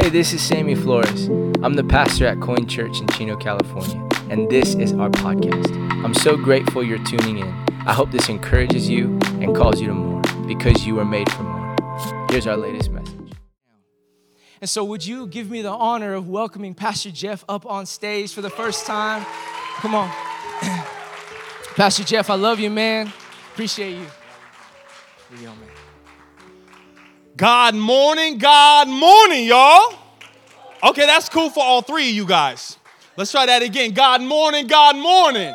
Hey, this is Sammy Flores. I'm the pastor at Coin Church in Chino, California, and this is our podcast. I'm so grateful you're tuning in. I hope this encourages you and calls you to more because you were made for more. Here's our latest message. And so, would you give me the honor of welcoming Pastor Jeff up on stage for the first time? Come on. Pastor Jeff, I love you, man. Appreciate you. Go, man. God morning, God morning, y'all. Okay, that's cool for all three of you guys. Let's try that again. God morning, God morning.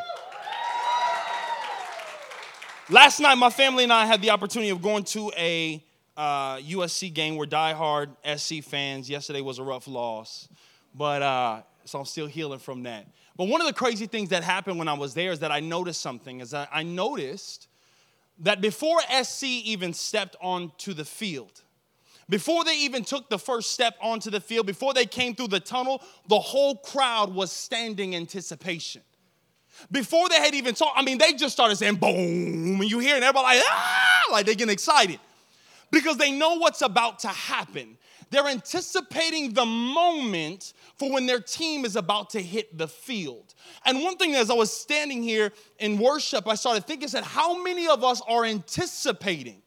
Last night, my family and I had the opportunity of going to a uh, USC game. We're diehard SC fans. Yesterday was a rough loss, but uh, so I'm still healing from that. But one of the crazy things that happened when I was there is that I noticed something. Is that I noticed that before SC even stepped onto the field, before they even took the first step onto the field, before they came through the tunnel, the whole crowd was standing anticipation. Before they had even talked, I mean, they just started saying boom, and you hear and everybody like, ah, like they getting excited because they know what's about to happen. They're anticipating the moment for when their team is about to hit the field. And one thing as I was standing here in worship, I started thinking, said, how many of us are anticipating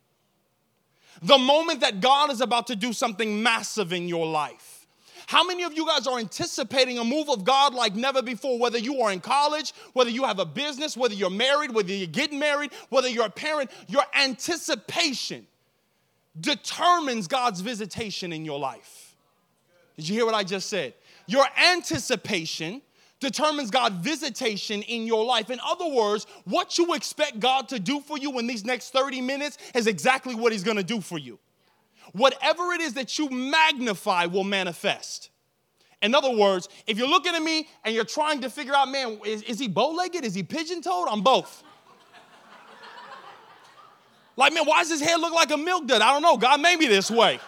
the moment that God is about to do something massive in your life. How many of you guys are anticipating a move of God like never before? Whether you are in college, whether you have a business, whether you're married, whether you're getting married, whether you're a parent, your anticipation determines God's visitation in your life. Did you hear what I just said? Your anticipation determines God's visitation in your life. In other words, what you expect God to do for you in these next 30 minutes is exactly what He's gonna do for you. Whatever it is that you magnify will manifest. In other words, if you're looking at me and you're trying to figure out, man, is, is he bow legged? Is he pigeon toed? I'm both. like, man, why does his hair look like a milk dud? I don't know. God made me this way.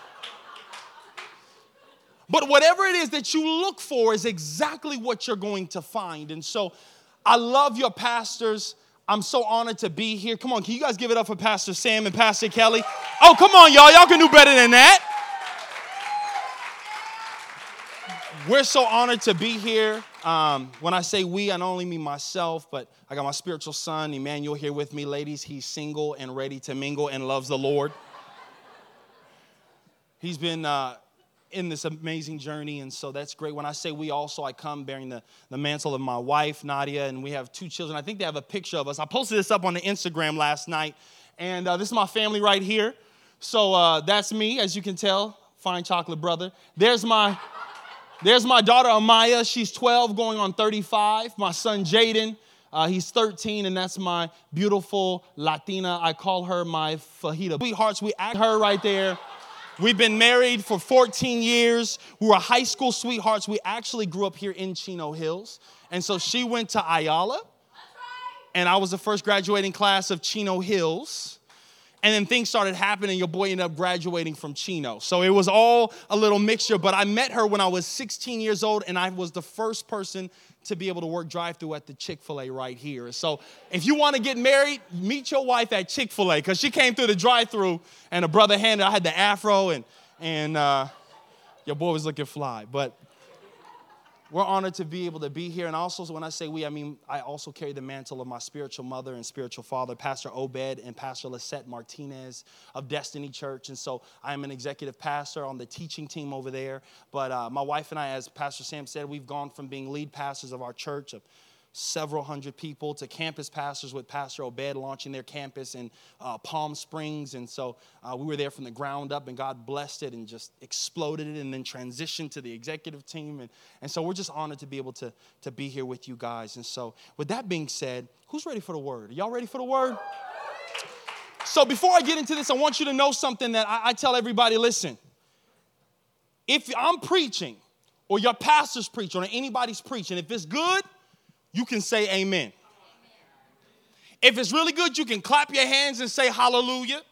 But whatever it is that you look for is exactly what you're going to find. And so I love your pastors. I'm so honored to be here. Come on, can you guys give it up for Pastor Sam and Pastor Kelly? Oh, come on, y'all. Y'all can do better than that. We're so honored to be here. Um, when I say we, I don't only mean myself, but I got my spiritual son, Emmanuel, here with me. Ladies, he's single and ready to mingle and loves the Lord. He's been uh, in this amazing journey, and so that's great. When I say we also, I come bearing the, the mantle of my wife, Nadia, and we have two children. I think they have a picture of us. I posted this up on the Instagram last night, and uh, this is my family right here. So uh, that's me, as you can tell, fine chocolate brother. There's my, there's my daughter Amaya. She's 12, going on 35. My son Jaden. Uh, he's 13, and that's my beautiful Latina. I call her my fajita. Sweethearts, we act her right there. We've been married for 14 years. We were high school sweethearts. We actually grew up here in Chino Hills. And so she went to Ayala, and I was the first graduating class of Chino Hills. And then things started happening. Your boy ended up graduating from Chino. So it was all a little mixture. But I met her when I was 16 years old, and I was the first person to be able to work drive through at the Chick fil A right here. So if you want to get married, meet your wife at Chick fil A because she came through the drive through and a brother handed, I had the afro and, and uh, your boy was looking fly. But we're honored to be able to be here. And also, when I say we, I mean, I also carry the mantle of my spiritual mother and spiritual father, Pastor Obed and Pastor Lisette Martinez of Destiny Church. And so I am an executive pastor on the teaching team over there. But uh, my wife and I, as Pastor Sam said, we've gone from being lead pastors of our church, of several hundred people to campus pastors with Pastor Obed launching their campus in uh, Palm Springs. And so uh, we were there from the ground up, and God blessed it and just exploded it and then transitioned to the executive team. And, and so we're just honored to be able to, to be here with you guys. And so, with that being said, who's ready for the word? Are y'all ready for the word? So, before I get into this, I want you to know something that I, I tell everybody listen, if I'm preaching, or your pastor's preaching, or anybody's preaching, if it's good, you can say amen. If it's really good, you can clap your hands and say hallelujah.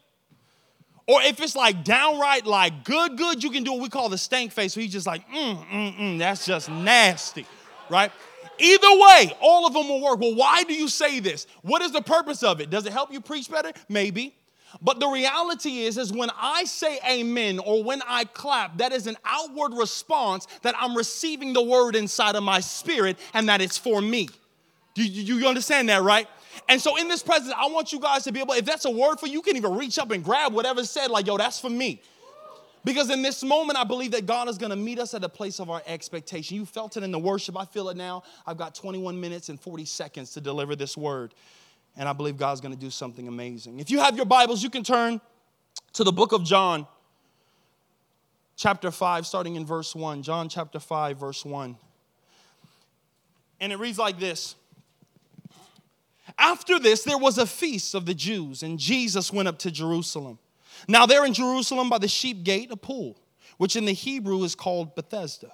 Or if it's like downright like good, good, you can do what we call the stank face. So he's just like, mm, mm, mm, that's just nasty, right? Either way, all of them will work. Well, why do you say this? What is the purpose of it? Does it help you preach better? Maybe. But the reality is, is when I say amen or when I clap, that is an outward response that I'm receiving the word inside of my spirit and that it's for me. Do you, understand that, right? And so in this presence, I want you guys to be able, if that's a word for you, you can even reach up and grab whatever's said, like, yo, that's for me. Because in this moment, I believe that God is going to meet us at a place of our expectation. You felt it in the worship. I feel it now. I've got 21 minutes and 40 seconds to deliver this word. And I believe God's going to do something amazing. If you have your Bibles, you can turn to the book of John, chapter 5, starting in verse 1. John chapter 5, verse 1. And it reads like this After this, there was a feast of the Jews, and Jesus went up to Jerusalem. Now, there in Jerusalem by the sheep gate, a pool, which in the Hebrew is called Bethesda,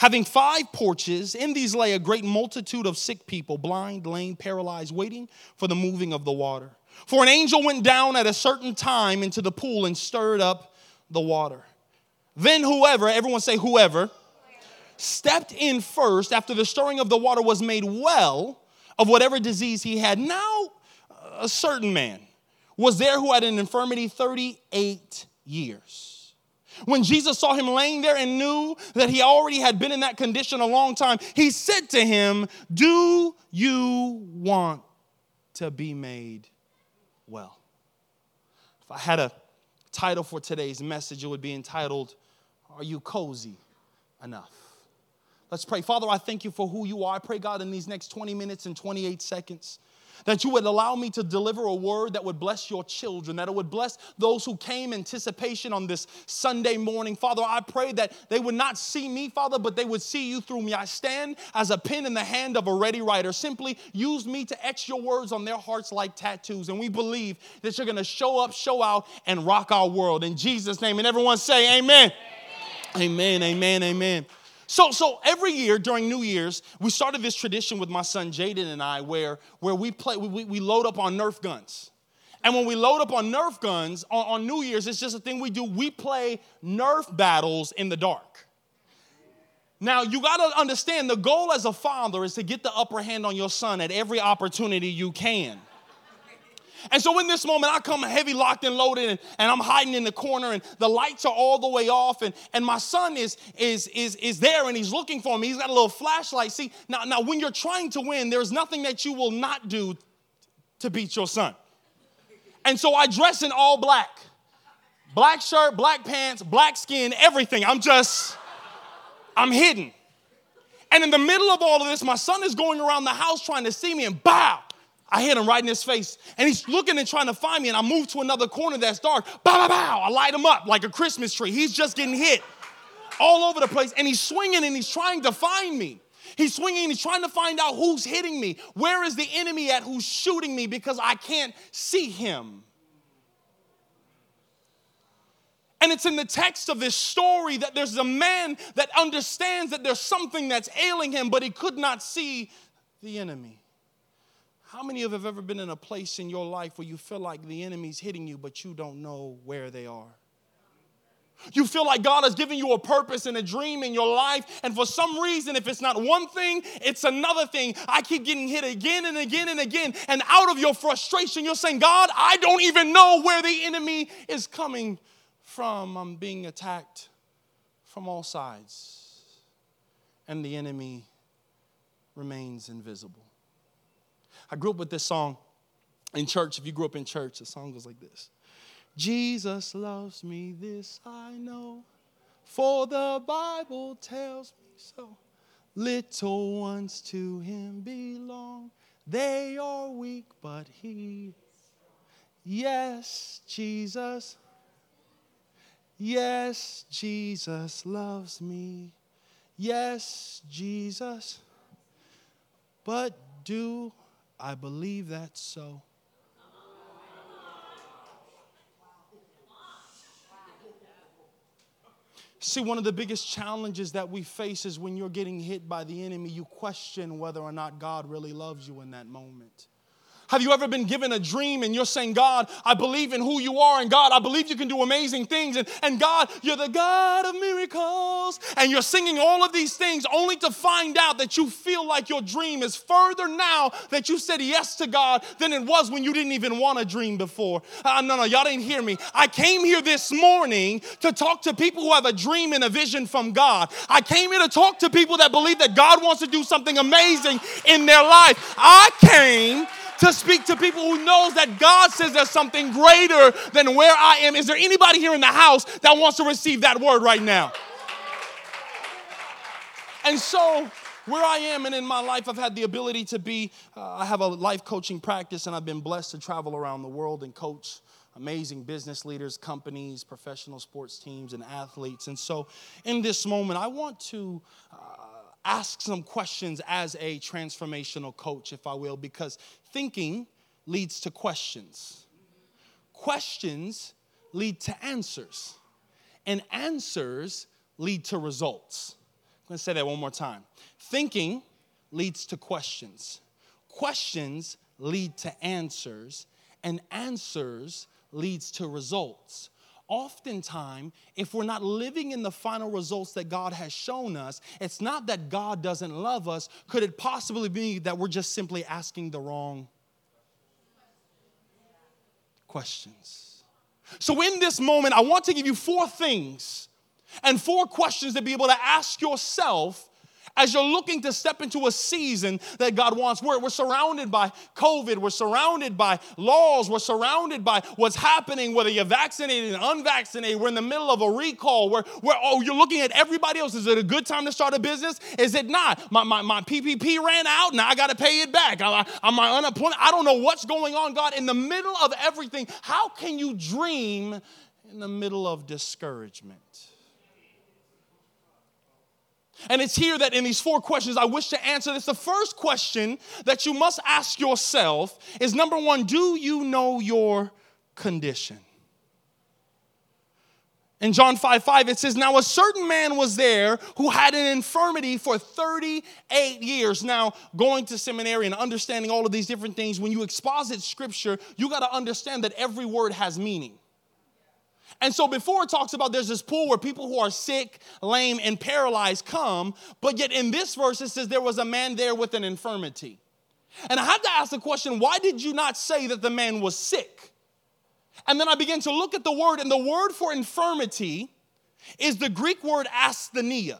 having five porches. In these lay a great multitude of sick people, blind, lame, paralyzed, waiting for the moving of the water. For an angel went down at a certain time into the pool and stirred up the water. Then whoever, everyone say whoever, stepped in first after the stirring of the water was made well of whatever disease he had. Now, a certain man was there who had an infirmity 38 years. When Jesus saw him laying there and knew that he already had been in that condition a long time, he said to him, Do you want to be made well? If I had a title for today's message, it would be entitled, Are You Cozy Enough? Let's pray. Father, I thank you for who you are. I pray, God, in these next 20 minutes and 28 seconds that you would allow me to deliver a word that would bless your children, that it would bless those who came anticipation on this Sunday morning. Father, I pray that they would not see me, Father, but they would see you through me. I stand as a pen in the hand of a ready writer. Simply use me to etch your words on their hearts like tattoos. And we believe that you're going to show up, show out, and rock our world. In Jesus' name. And everyone say, Amen. Amen, amen, amen. amen. So, so every year during New Year's, we started this tradition with my son Jaden and I where, where we, play, we, we load up on Nerf guns. And when we load up on Nerf guns on, on New Year's, it's just a thing we do. We play Nerf battles in the dark. Now, you got to understand the goal as a father is to get the upper hand on your son at every opportunity you can. And so in this moment, I come heavy locked and loaded, and, and, I'm hiding in the corner, and the lights are all the way off, and, and my son is, is, is, is there and he's looking for me. He's got a little flashlight. See, now, now when you're trying to win, there's nothing that you will not do to beat your son. And so I dress in all black. Black shirt, black pants, black skin, everything. I'm just, I'm hidden. And in the middle of all of this, my son is going around the house trying to see me and bow. I hit him right in his face, and he's looking and trying to find me, and I move to another corner that's dark. Bow, bow, bow. I light him up like a Christmas tree. He's just getting hit all over the place, and he's swinging and he's trying to find me. He's swinging and he's trying to find out who's hitting me. Where is the enemy at who's shooting me because I can't see him? And it's in the text of this story that there's a man that understands that there's something that's ailing him, but he could not see the enemy. How many of you have ever been in a place in your life where you feel like the enemy's hitting you, but you don't know where they are? You feel like God has given you a purpose and a dream in your life, and for some reason, if it's not one thing, it's another thing. I keep getting hit again and again and again, and out of your frustration, you're saying, God, I don't even know where the enemy is coming from. I'm being attacked from all sides, and the enemy remains invisible. I grew up with this song in church. If you grew up in church, the song goes like this Jesus loves me, this I know, for the Bible tells me so. Little ones to him belong. They are weak, but he. Yes, Jesus. Yes, Jesus loves me. Yes, Jesus. But do I believe that's so. See, one of the biggest challenges that we face is when you're getting hit by the enemy, you question whether or not God really loves you in that moment. Have you ever been given a dream and you're saying, God, I believe in who you are, and God, I believe you can do amazing things, and, and God, you're the God of miracles, and you're singing all of these things only to find out that you feel like your dream is further now that you said yes to God than it was when you didn't even want a dream before. Uh, no, no, y'all didn't hear me. I came here this morning to talk to people who have a dream and a vision from God. I came here to talk to people that believe that God wants to do something amazing in their life. I came to speak to people who knows that God says there's something greater than where I am. Is there anybody here in the house that wants to receive that word right now? And so, where I am and in my life, I've had the ability to be, uh, I have a life coaching practice, and I've been blessed to travel around the world and coach amazing business leaders, companies, professional sports teams, and athletes. And so, in this moment, I want to uh, ask some questions as a transformational coach, if I will, because thinking leads to questions. Questions lead to answers, and answers lead to results. I'm gonna say that one more time. Thinking leads to questions, questions lead to answers, and answers leads to results oftentimes, if we're not living in the final results that God has shown us, it's not that God doesn't love us. Could it possibly be that we're just simply asking the wrong questions? So, in this moment, I want to give you four things and four questions to be able to ask yourself as you're looking to step into a season that God wants. We're, we're surrounded by COVID, we're surrounded by laws, we're surrounded by what's happening, whether you're vaccinated and unvaccinated. We're in the middle of a recall where, where oh, you're looking at everybody else. Is it a good time to start a business? Is it not? My, my, my PPP ran out, now I got to pay it back. I, am my unemployment. I don't know what's going on, God. In the middle of everything, how can you dream in the middle of discouragement? And it's here that in these four questions, I wish to answer this. The first question that you must ask yourself is number one, do you know your condition? In John 5 5, it says, Now a certain man was there who had an infirmity for 38 years. Now, going to seminary and understanding all of these different things, when you exposit scripture, you got to understand that every word has meaning. And so before it talks about there's this pool where people who are sick, lame, and paralyzed come, but yet in this verse it says there was a man there with an infirmity. And I had to ask the question, why did you not say that the man was sick? And then I began to look at the word, and the word for infirmity is the Greek word asthenia.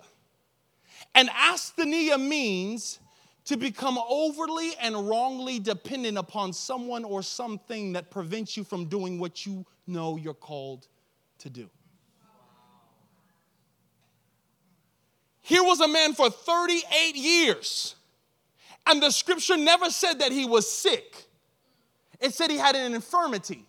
And asthenia means to become overly and wrongly dependent upon someone or something that prevents you from doing what you know you're called to do. Here was a man for 38 years, and the scripture never said that he was sick, it said he had an infirmity.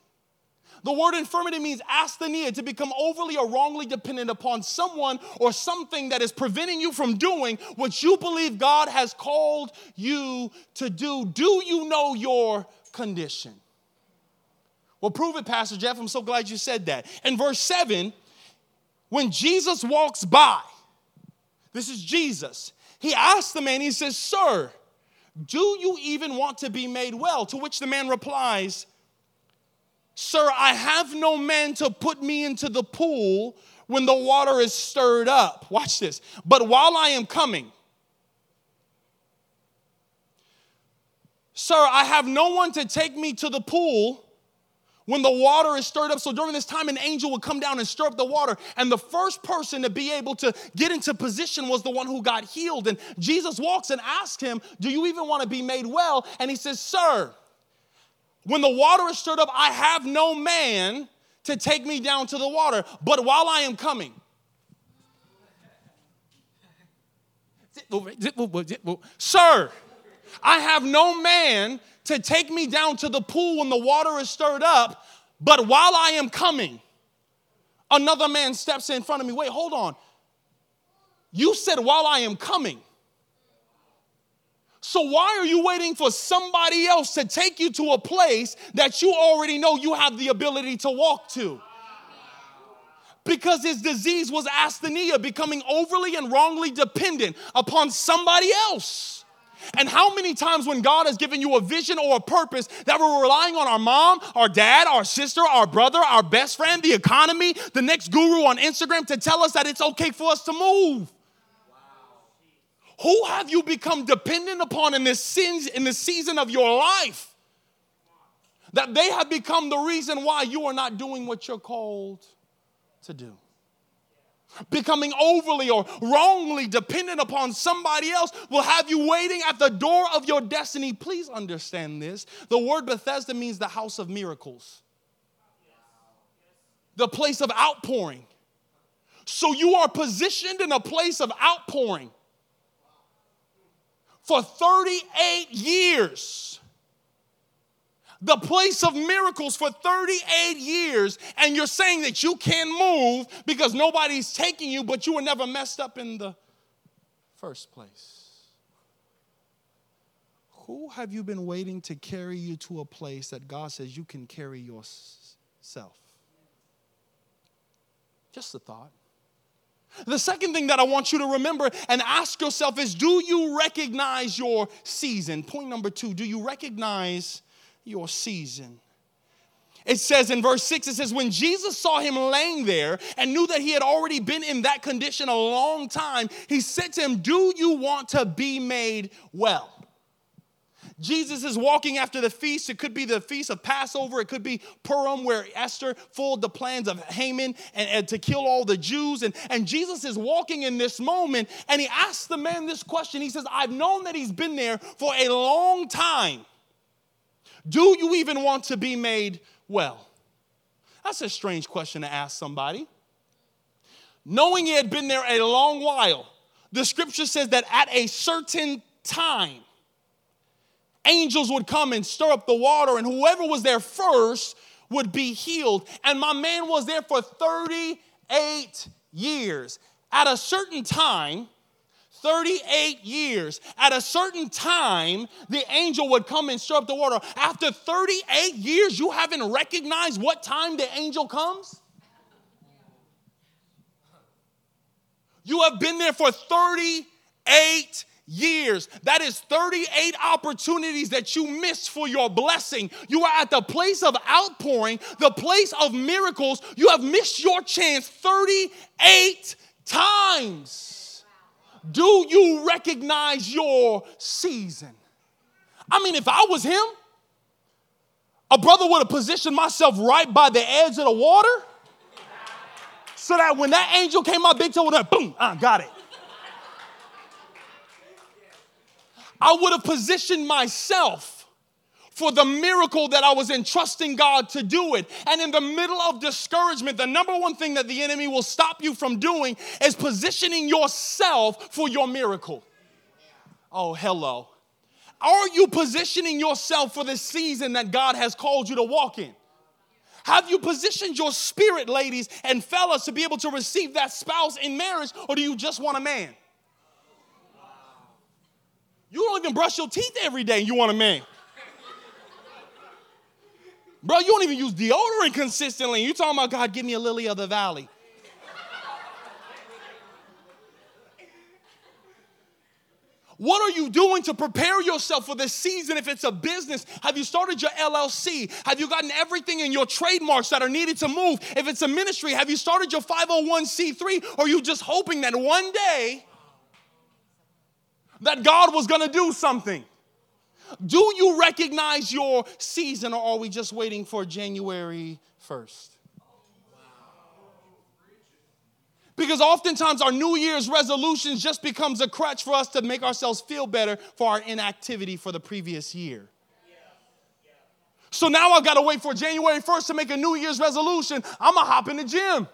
The word infirmity means asthenia, to become overly or wrongly dependent upon someone or something that is preventing you from doing what you believe God has called you to do. Do you know your condition? Well, prove it, Pastor Jeff. I'm so glad you said that. In verse 7, when Jesus walks by, this is Jesus, he asks the man, he says, Sir, do you even want to be made well? To which the man replies, Sir, I have no man to put me into the pool when the water is stirred up. Watch this. But while I am coming, Sir, I have no one to take me to the pool when the water is stirred up. So during this time, an angel would come down and stir up the water. And the first person to be able to get into position was the one who got healed. And Jesus walks and asks him, Do you even want to be made well? And he says, Sir, when the water is stirred up, I have no man to take me down to the water. But while I am coming, Sir, I have no man to take me down to the pool when the water is stirred up, but while I am coming, another man steps in front of me. Wait, hold on. You said, while I am coming. So, why are you waiting for somebody else to take you to a place that you already know you have the ability to walk to? Because his disease was asthenia, becoming overly and wrongly dependent upon somebody else. And how many times when God has given you a vision or a purpose that we're relying on our mom, our dad, our sister, our brother, our best friend, the economy, the next guru on Instagram to tell us that it's okay for us to move? Who have you become dependent upon in this sins in the season of your life? That they have become the reason why you are not doing what you're called to do becoming overly or wrongly dependent upon somebody else will have you waiting at the door of your destiny. Please understand this. The word Bethesda means the house of miracles, the place of outpouring. So you are positioned in a place of outpouring for 38 years the place of miracles for 38 years, and you're saying that you can't move because nobody's taking you, but you were never messed up in the first place. Who have you been waiting to carry you to a place that God says you can carry yourself? Just a thought. The second thing that I want you to remember and ask yourself is do you recognize your season? Point number two do you recognize your season. It says in verse 6, it says, When Jesus saw him laying there and knew that he had already been in that condition a long time, he said to him, Do you want to be made well? Jesus is walking after the feast. It could be the feast of Passover. It could be Purim, where Esther foiled the plans of Haman and, and, to kill all the Jews. And, and Jesus is walking in this moment and he asks the man this question. He says, I've known that he's been there for a long time. Do you even want to be made well? That's a strange question to ask somebody. Knowing he had been there a long while, the scripture says that at a certain time, angels would come and stir up the water, and whoever was there first would be healed. And my man was there for 38 years. At a certain time, 38 years. At a certain time, the angel would come and stir up the water. After 38 years, you haven't recognized what time the angel comes? You have been there for 38 years. That is 38 opportunities that you missed for your blessing. You are at the place of outpouring, the place of miracles. You have missed your chance 38 times. Do you recognize your season? I mean, if I was him, a brother would have positioned myself right by the edge of the water so that when that angel came out, big toe would have, boom, I got it. I would have positioned myself for the miracle that I was entrusting God to do it. And in the middle of discouragement, the number one thing that the enemy will stop you from doing is positioning yourself for your miracle. Oh, hello. Are you positioning yourself for the season that God has called you to walk in? Have you positioned your spirit, ladies and fellas, to be able to receive that spouse in marriage, or do you just want a man? You don't even brush your teeth every day you want a man. Bro, you don't even use deodorant consistently. You talking about God, give me a lily of the valley. What are you doing to prepare yourself for this season? If it's a business, have you started your LLC? Have you gotten everything in your trademarks that are needed to move? If it's a ministry, have you started your 501c3? Or are you just hoping that one day that God was gonna do something? Do you recognize your season or are we just waiting for January 1st? Because oftentimes our New Year's resolutions just becomes a crutch for us to make ourselves feel better for our inactivity for the previous year. So now I've gotta wait for January 1st to make a New Year's resolution. I'm gonna hop in the gym.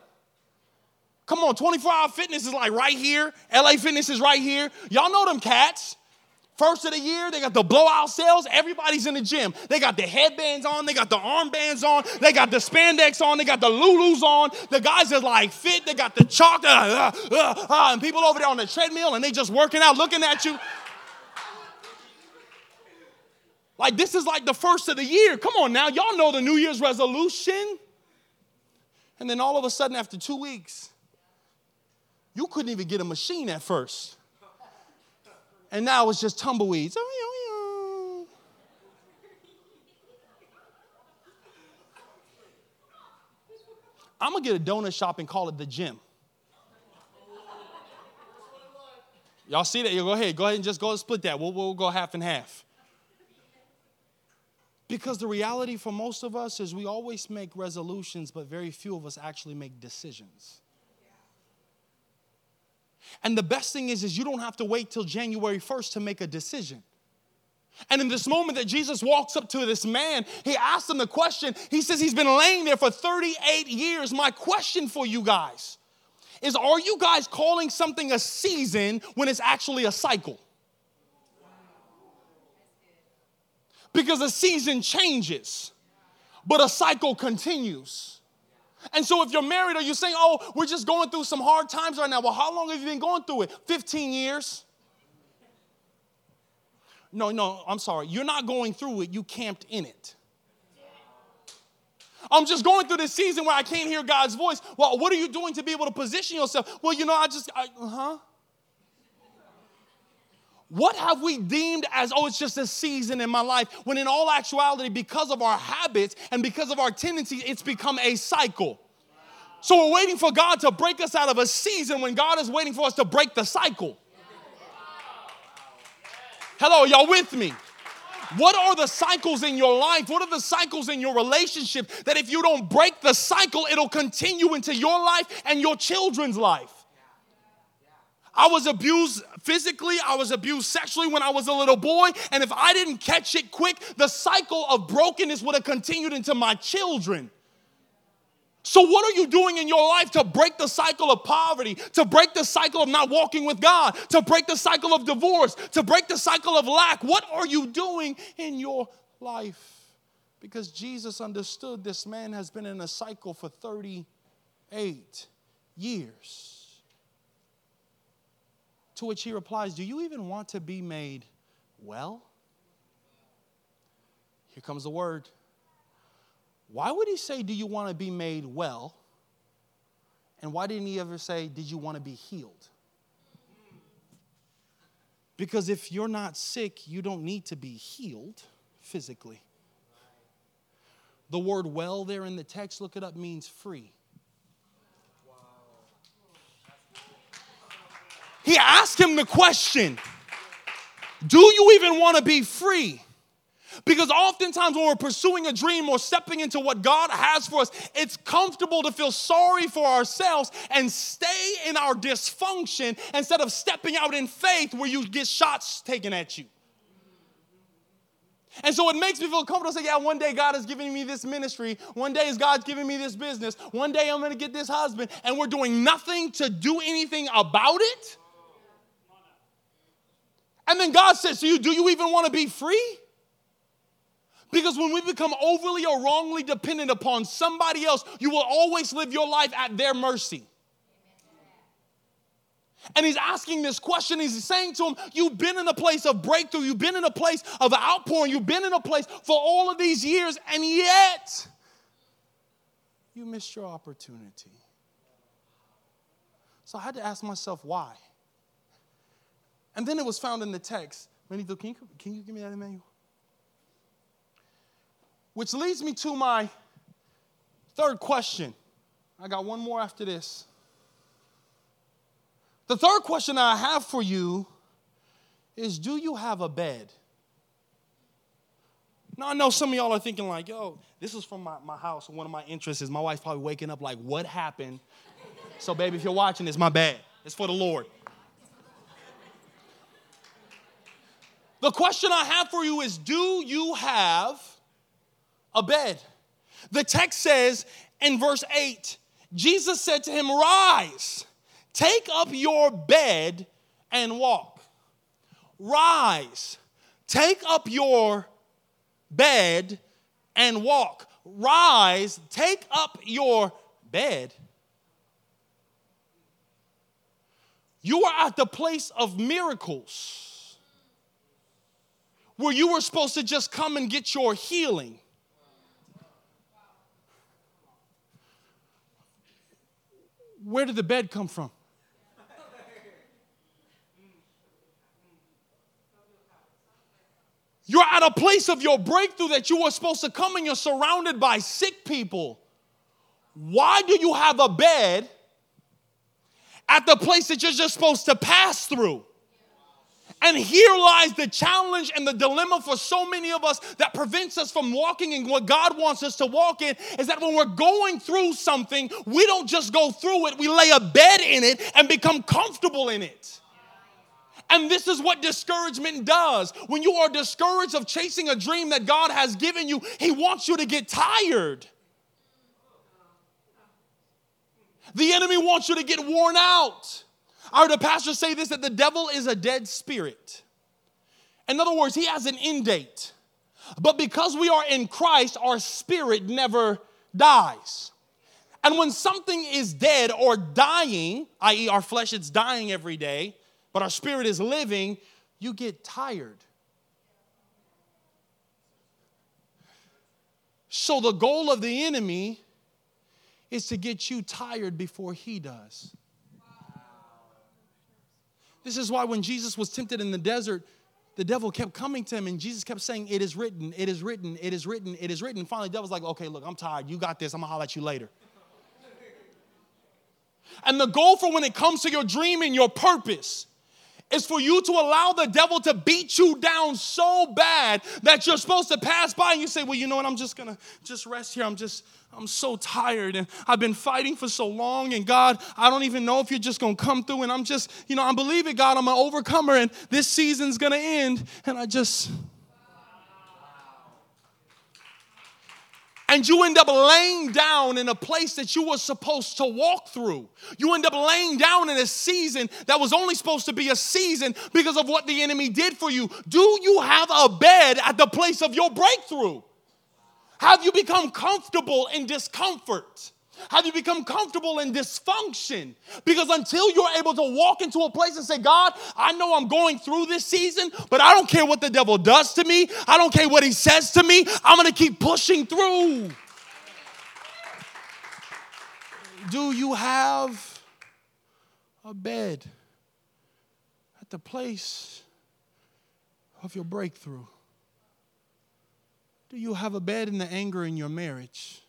Come on, 24 hour fitness is like right here. LA Fitness is right here. Y'all know them cats. First of the year, they got the blowout sales. Everybody's in the gym. They got the headbands on, they got the armbands on, they got the spandex on, they got the Lulus on. The guys are like fit, they got the chalk, uh, uh, uh, uh, and people over there on the treadmill and they just working out, looking at you. Like this is like the first of the year. Come on now, y'all know the New Year's resolution. And then all of a sudden, after two weeks, you couldn't even get a machine at first. And now it's just tumbleweeds. Oh, oh, I'm gonna get a donut shop and call it the gym. Y'all see that? You go ahead, go ahead and just go and split that. We'll, we'll go half and half. Because the reality for most of us is we always make resolutions, but very few of us actually make decisions. And the best thing is, is you don't have to wait till January 1st to make a decision. And in this moment that Jesus walks up to this man, he asks him the question. He says he's been laying there for 38 years. My question for you guys is Are you guys calling something a season when it's actually a cycle? Because a season changes, but a cycle continues. And so, if you're married, are you saying, Oh, we're just going through some hard times right now? Well, how long have you been going through it? 15 years. No, no, I'm sorry. You're not going through it, you camped in it. I'm just going through this season where I can't hear God's voice. Well, what are you doing to be able to position yourself? Well, you know, I just, uh huh. What have we deemed as, oh, it's just a season in my life, when in all actuality, because of our habits and because of our tendencies, it's become a cycle. So we're waiting for God to break us out of a season when God is waiting for us to break the cycle. Hello, y'all with me? What are the cycles in your life? What are the cycles in your relationship that if you don't break the cycle, it'll continue into your life and your children's life? I was abused physically, I was abused sexually when I was a little boy, and if I didn't catch it quick, the cycle of brokenness would have continued into my children. So, what are you doing in your life to break the cycle of poverty, to break the cycle of not walking with God, to break the cycle of divorce, to break the cycle of lack? What are you doing in your life? Because Jesus understood this man has been in a cycle for 38 years. To which he replies, Do you even want to be made well? Here comes the word why would he say, Do you want to be made well? And why didn't he ever say, Did you want to be healed? Because if you're not sick, you don't need to be healed physically. The word well there in the text, look it up, means free. He asked him the question Do you even want to be free? Because oftentimes when we're pursuing a dream or stepping into what God has for us, it's comfortable to feel sorry for ourselves and stay in our dysfunction instead of stepping out in faith where you get shots taken at you. And so it makes me feel comfortable to say, yeah, one day God is giving me this ministry. One day God's giving me this business. One day I'm going to get this husband. And we're doing nothing to do anything about it. And then God says to you, do you even want to be free? Because when we become overly or wrongly dependent upon somebody else, you will always live your life at their mercy. And he's asking this question. He's saying to him, You've been in a place of breakthrough. You've been in a place of outpouring. You've been in a place for all of these years, and yet you missed your opportunity. So I had to ask myself, why? And then it was found in the text. Benito, can you, can you give me that, Emmanuel? Which leads me to my third question. I got one more after this. The third question I have for you is Do you have a bed? Now, I know some of y'all are thinking, like, yo, this is from my, my house. One of my interests is my wife's probably waking up, like, what happened? So, baby, if you're watching this, my bad. It's for the Lord. The question I have for you is Do you have a bed. The text says in verse 8, Jesus said to him, Rise, take up your bed and walk. Rise, take up your bed and walk. Rise, take up your bed. You are at the place of miracles where you were supposed to just come and get your healing. Where did the bed come from? You're at a place of your breakthrough that you were supposed to come and you're surrounded by sick people, why do you have a bed at the place that you're just supposed to pass through? And here lies the challenge and the dilemma for so many of us that prevents us from walking in what God wants us to walk in is that when we're going through something, we don't just go through it, we lay a bed in it and become comfortable in it. And this is what discouragement does. When you are discouraged of chasing a dream that God has given you, He wants you to get tired. The enemy wants you to get worn out. I heard a pastor say this that the devil is a dead spirit. In other words, he has an end date. But because we are in Christ, our spirit never dies. And when something is dead or dying, i.e., our flesh is dying every day, but our spirit is living, you get tired. So, the goal of the enemy is to get you tired before he does. This is why when Jesus was tempted in the desert, the devil kept coming to him and Jesus kept saying, It is written, it is written, it is written, it is written. And finally, the devil's like, Okay, look, I'm tired. You got this. I'm gonna holler at you later. And the goal for when it comes to your dream and your purpose is for you to allow the devil to beat you down so bad that you're supposed to pass by and you say, Well, you know what? I'm just gonna just rest here. I'm just, I'm so tired and I've been fighting for so long. And God, I don't even know if you're just gonna come through. And I'm just, you know, I'm believing God, I'm an overcomer and this season's gonna end. And I just, and you end up laying down in a place that you were supposed to walk through. You end up laying down in a season that was only supposed to be a season because of what the enemy did for you. Do you have a bed at the place of your breakthrough? Have you become comfortable in discomfort? Have you become comfortable in dysfunction? Because until you're able to walk into a place and say, God, I know I'm going through this season, but I don't care what the devil does to me. I don't care what he says to me. I'm going to keep pushing through. Do you have a bed at the place of your breakthrough? Do you have a bed in the anger in your marriage?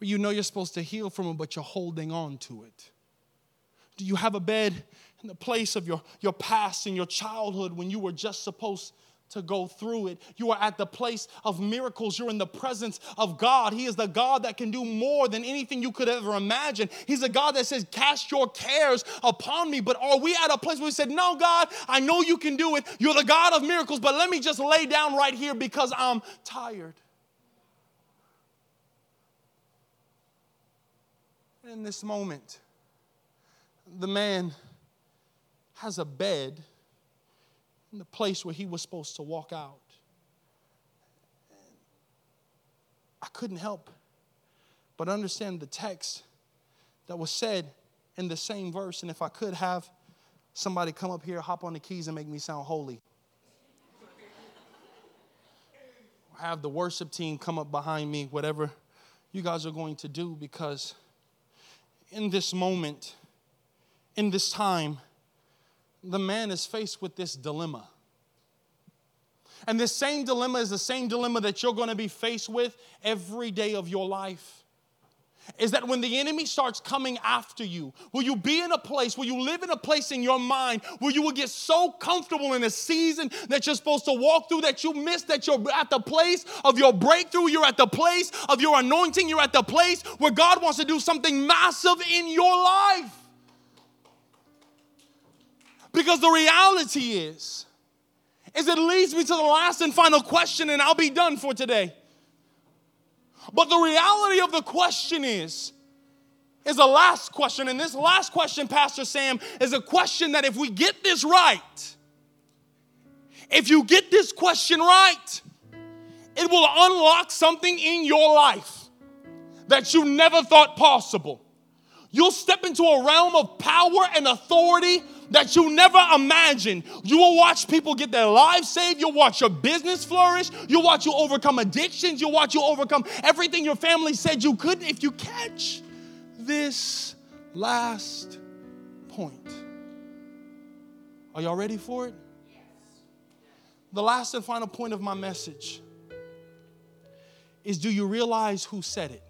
You know you're supposed to heal from it, but you're holding on to it? Do you have a bed in the place of your, your past and your childhood when you were just supposed to go through it? You are at the place of miracles. You're in the presence of God. He is the God that can do more than anything you could ever imagine. He's a God that says, Cast your cares upon me. But are we at a place where we said, No, God, I know you can do it. You're the God of miracles, but let me just lay down right here because I'm tired? In this moment, the man has a bed in the place where he was supposed to walk out. I couldn't help but understand the text that was said in the same verse. And if I could have somebody come up here, hop on the keys, and make me sound holy. have the worship team come up behind me, whatever you guys are going to do, because in this moment, in this time, the man is faced with this dilemma. And this same dilemma is the same dilemma that you're going to be faced with every day of your life is that when the enemy starts coming after you, will you be in a place, will you live in a place in your mind where you will get so comfortable in a season that you're supposed to walk through that you miss that you're at the place of your breakthrough, you're at the place of your anointing, you're at the place where God wants to do something massive in your life? Because the reality is, is it leads me to the last and final question, and I'll be done for today. But the reality of the question is, is the last question. And this last question, Pastor Sam, is a question that if we get this right, if you get this question right, it will unlock something in your life that you never thought possible. You'll step into a realm of power and authority that you never imagined. You will watch people get their lives saved. You'll watch your business flourish. You'll watch you overcome addictions. You'll watch you overcome everything your family said you couldn't if you catch this last point. Are y'all ready for it? The last and final point of my message is do you realize who said it?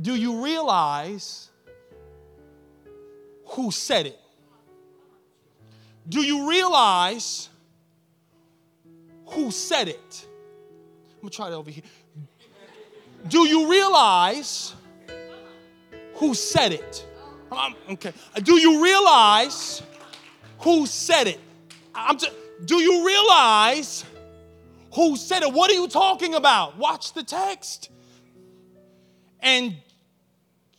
Do you realize who said it? Do you realize who said it? I'm gonna try it over here. Do you realize who said it? Um, okay. Do you realize who said it? I'm t- do you realize who said it? What are you talking about? Watch the text. And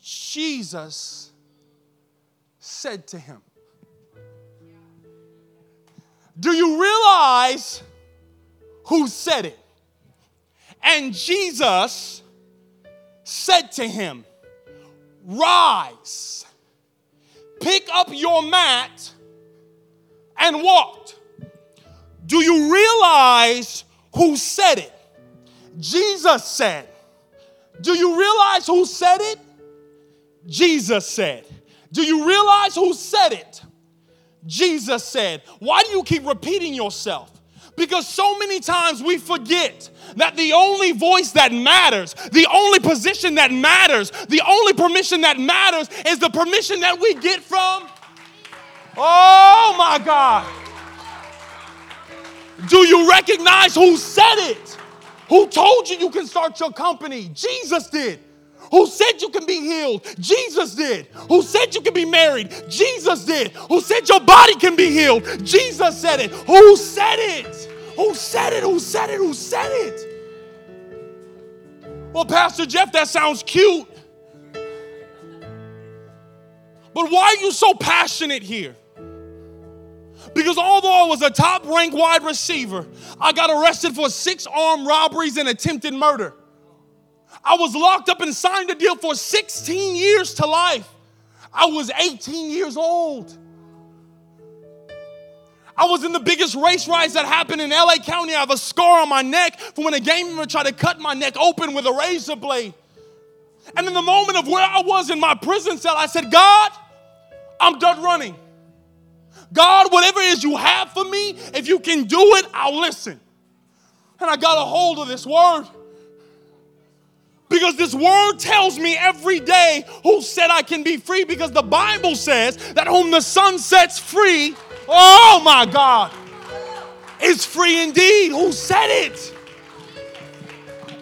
Jesus said to him, Do you realize who said it? And Jesus said to him, Rise, pick up your mat, and walked. Do you realize who said it? Jesus said. Do you realize who said it? Jesus said. Do you realize who said it? Jesus said. Why do you keep repeating yourself? Because so many times we forget that the only voice that matters, the only position that matters, the only permission that matters is the permission that we get from. Oh my God. Do you recognize who said it? Who told you you can start your company? Jesus did. Who said you can be healed? Jesus did. Who said you can be married? Jesus did. Who said your body can be healed? Jesus said it. Who said it? Who said it? Who said it? Who said it? Well, Pastor Jeff, that sounds cute. But why are you so passionate here? Because although I was a top ranked wide receiver, I got arrested for six armed robberies and attempted murder. I was locked up and signed a deal for 16 years to life. I was 18 years old. I was in the biggest race riots that happened in LA County. I have a scar on my neck from when a gang member tried to cut my neck open with a razor blade. And in the moment of where I was in my prison cell, I said, God, I'm done running. God, whatever it is you have for me, if you can do it, I'll listen. And I got a hold of this word. Because this word tells me every day who said I can be free. Because the Bible says that whom the son sets free, oh my God, is free indeed. Who said it?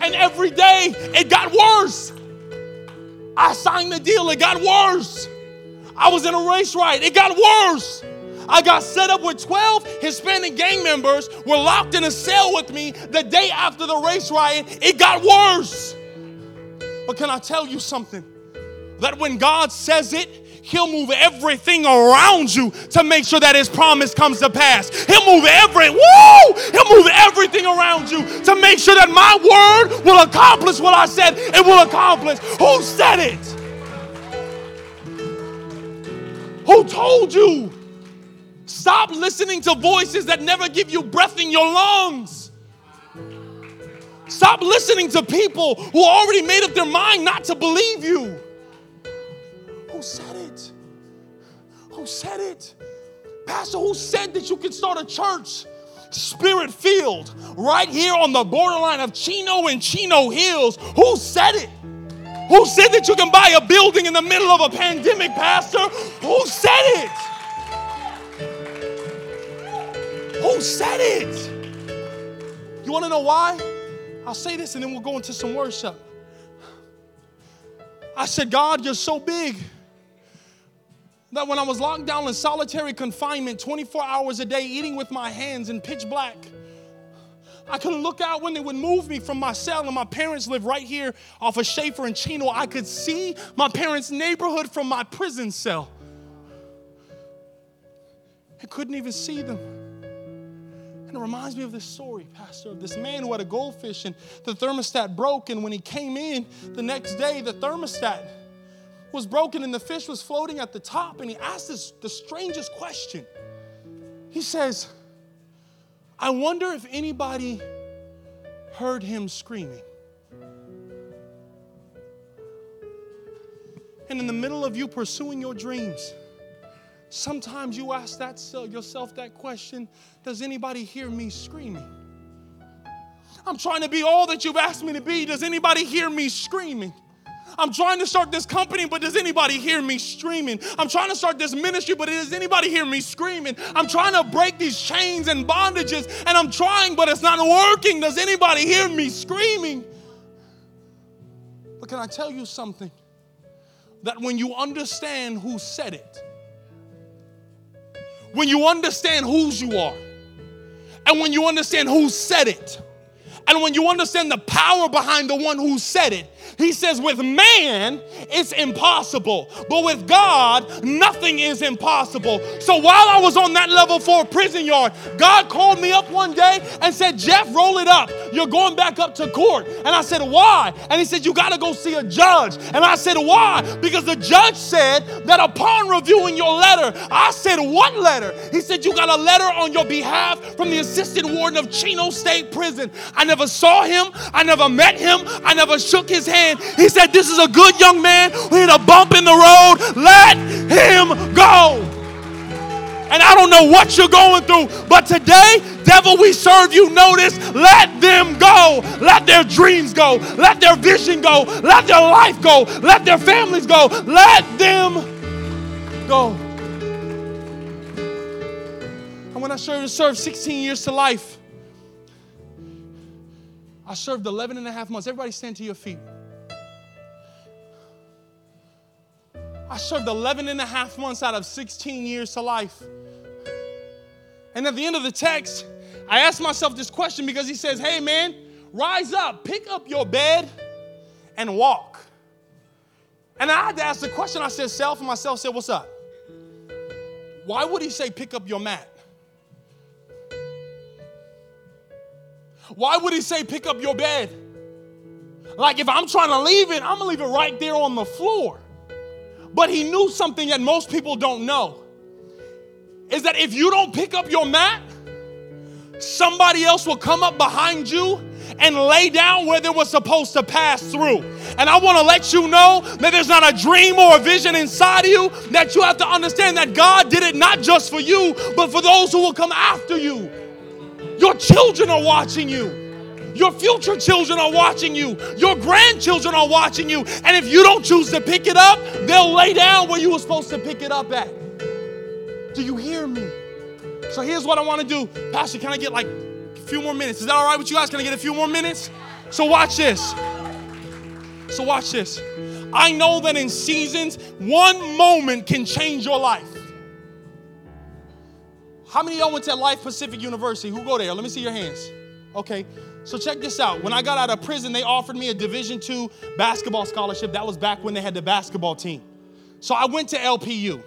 And every day it got worse. I signed the deal, it got worse. I was in a race riot, it got worse. I got set up with 12 Hispanic gang members, were locked in a cell with me the day after the race riot. It got worse. But can I tell you something? That when God says it, He'll move everything around you to make sure that His promise comes to pass. He'll move every woo! He'll move everything around you to make sure that my word will accomplish what I said it will accomplish. Who said it? Who told you? Stop listening to voices that never give you breath in your lungs. Stop listening to people who already made up their mind not to believe you. Who said it? Who said it? Pastor, who said that you can start a church spirit filled right here on the borderline of Chino and Chino Hills? Who said it? Who said that you can buy a building in the middle of a pandemic, Pastor? Who said it? Who said it? You want to know why? I'll say this and then we'll go into some worship. I said, God, you're so big that when I was locked down in solitary confinement 24 hours a day, eating with my hands in pitch black, I couldn't look out when they would move me from my cell, and my parents live right here off of Schaefer and Chino. I could see my parents' neighborhood from my prison cell. I couldn't even see them. And it reminds me of this story, Pastor, of this man who had a goldfish and the thermostat broke. And when he came in the next day, the thermostat was broken and the fish was floating at the top. And he asked this the strangest question. He says, I wonder if anybody heard him screaming. And in the middle of you pursuing your dreams, Sometimes you ask that yourself that question Does anybody hear me screaming? I'm trying to be all that you've asked me to be. Does anybody hear me screaming? I'm trying to start this company, but does anybody hear me screaming? I'm trying to start this ministry, but does anybody hear me screaming? I'm trying to break these chains and bondages, and I'm trying, but it's not working. Does anybody hear me screaming? But can I tell you something? That when you understand who said it, when you understand whose you are, and when you understand who said it, and when you understand the power behind the one who said it, he says, with man, it's impossible, but with God, nothing is impossible. So while I was on that level four prison yard, God called me up one day and said, Jeff, roll it up. You're going back up to court. And I said, Why? And he said, You got to go see a judge. And I said, Why? Because the judge said that upon reviewing your letter, I said, What letter? He said, You got a letter on your behalf from the assistant warden of Chino State Prison. I never saw him, I never met him, I never shook his hand. He said, This is a good young man who hit a bump in the road. Let him go. And I don't know what you're going through, but today, devil, we serve you notice. Let them go. Let their dreams go. Let their vision go. Let their life go. Let their families go. Let them go. And when I served, served 16 years to life, I served 11 and a half months. Everybody stand to your feet. I served 11 and a half months out of 16 years to life. And at the end of the text, I asked myself this question because he says, Hey man, rise up, pick up your bed, and walk. And I had to ask the question, I said, Self, and myself said, What's up? Why would he say, Pick up your mat? Why would he say, Pick up your bed? Like if I'm trying to leave it, I'm gonna leave it right there on the floor. But he knew something that most people don't know is that if you don't pick up your mat, somebody else will come up behind you and lay down where they were supposed to pass through. And I want to let you know that there's not a dream or a vision inside of you that you have to understand that God did it not just for you, but for those who will come after you. Your children are watching you. Your future children are watching you. Your grandchildren are watching you. And if you don't choose to pick it up, they'll lay down where you were supposed to pick it up at. Do you hear me? So here's what I want to do. Pastor, can I get like a few more minutes? Is that all right with you guys? Can I get a few more minutes? So watch this. So watch this. I know that in seasons, one moment can change your life. How many of y'all went to Life Pacific University? Who go there? Let me see your hands. Okay. So check this out. When I got out of prison, they offered me a Division II basketball scholarship. That was back when they had the basketball team. So I went to LPU.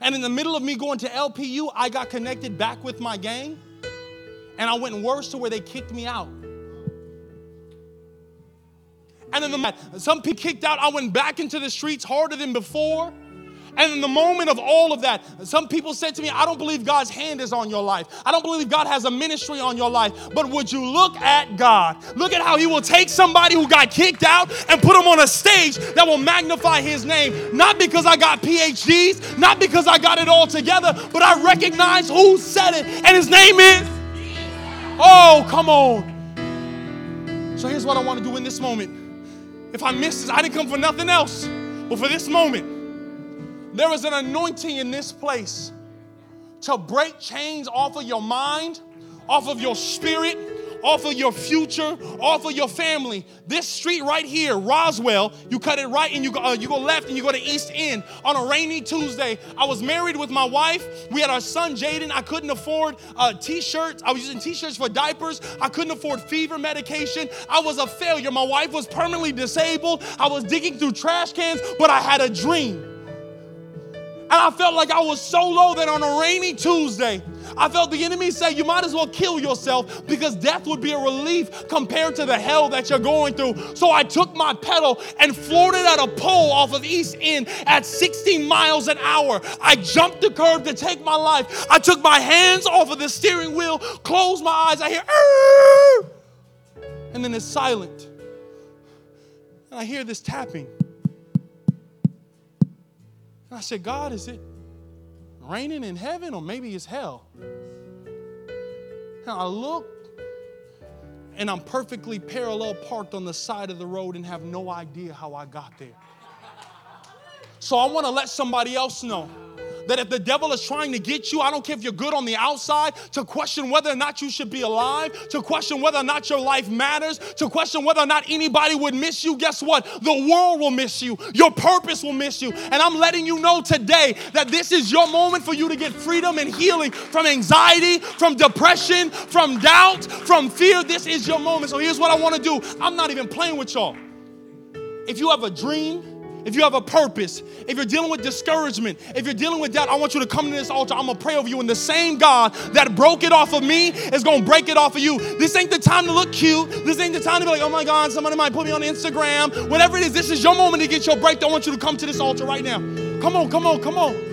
And in the middle of me going to LPU, I got connected back with my gang. And I went worse to where they kicked me out. And then the, some people kicked out. I went back into the streets harder than before. And in the moment of all of that, some people said to me, I don't believe God's hand is on your life. I don't believe God has a ministry on your life. But would you look at God? Look at how He will take somebody who got kicked out and put them on a stage that will magnify His name. Not because I got PhDs, not because I got it all together, but I recognize who said it. And His name is. Oh, come on. So here's what I want to do in this moment. If I miss this, I didn't come for nothing else, but for this moment. There is an anointing in this place to break chains off of your mind, off of your spirit, off of your future, off of your family. This street right here, Roswell, you cut it right and you go, uh, you go left and you go to East End on a rainy Tuesday. I was married with my wife. We had our son Jaden. I couldn't afford uh, t-shirts. I was using t-shirts for diapers. I couldn't afford fever medication. I was a failure. My wife was permanently disabled. I was digging through trash cans, but I had a dream. And I felt like I was so low that on a rainy Tuesday, I felt the enemy say, You might as well kill yourself because death would be a relief compared to the hell that you're going through. So I took my pedal and floored it at a pole off of East End at 60 miles an hour. I jumped the curb to take my life. I took my hands off of the steering wheel, closed my eyes. I hear, Arr! and then it's silent. And I hear this tapping. And I said, God, is it raining in heaven or maybe it's hell. And I look and I'm perfectly parallel parked on the side of the road and have no idea how I got there. So I want to let somebody else know that if the devil is trying to get you, I don't care if you're good on the outside, to question whether or not you should be alive, to question whether or not your life matters, to question whether or not anybody would miss you, guess what? The world will miss you. Your purpose will miss you. And I'm letting you know today that this is your moment for you to get freedom and healing from anxiety, from depression, from doubt, from fear. This is your moment. So here's what I want to do I'm not even playing with y'all. If you have a dream, if you have a purpose, if you're dealing with discouragement, if you're dealing with doubt, I want you to come to this altar. I'm gonna pray over you, and the same God that broke it off of me is gonna break it off of you. This ain't the time to look cute. This ain't the time to be like, oh my God, somebody might put me on Instagram. Whatever it is, this is your moment to get your breakthrough. I want you to come to this altar right now. Come on, come on, come on.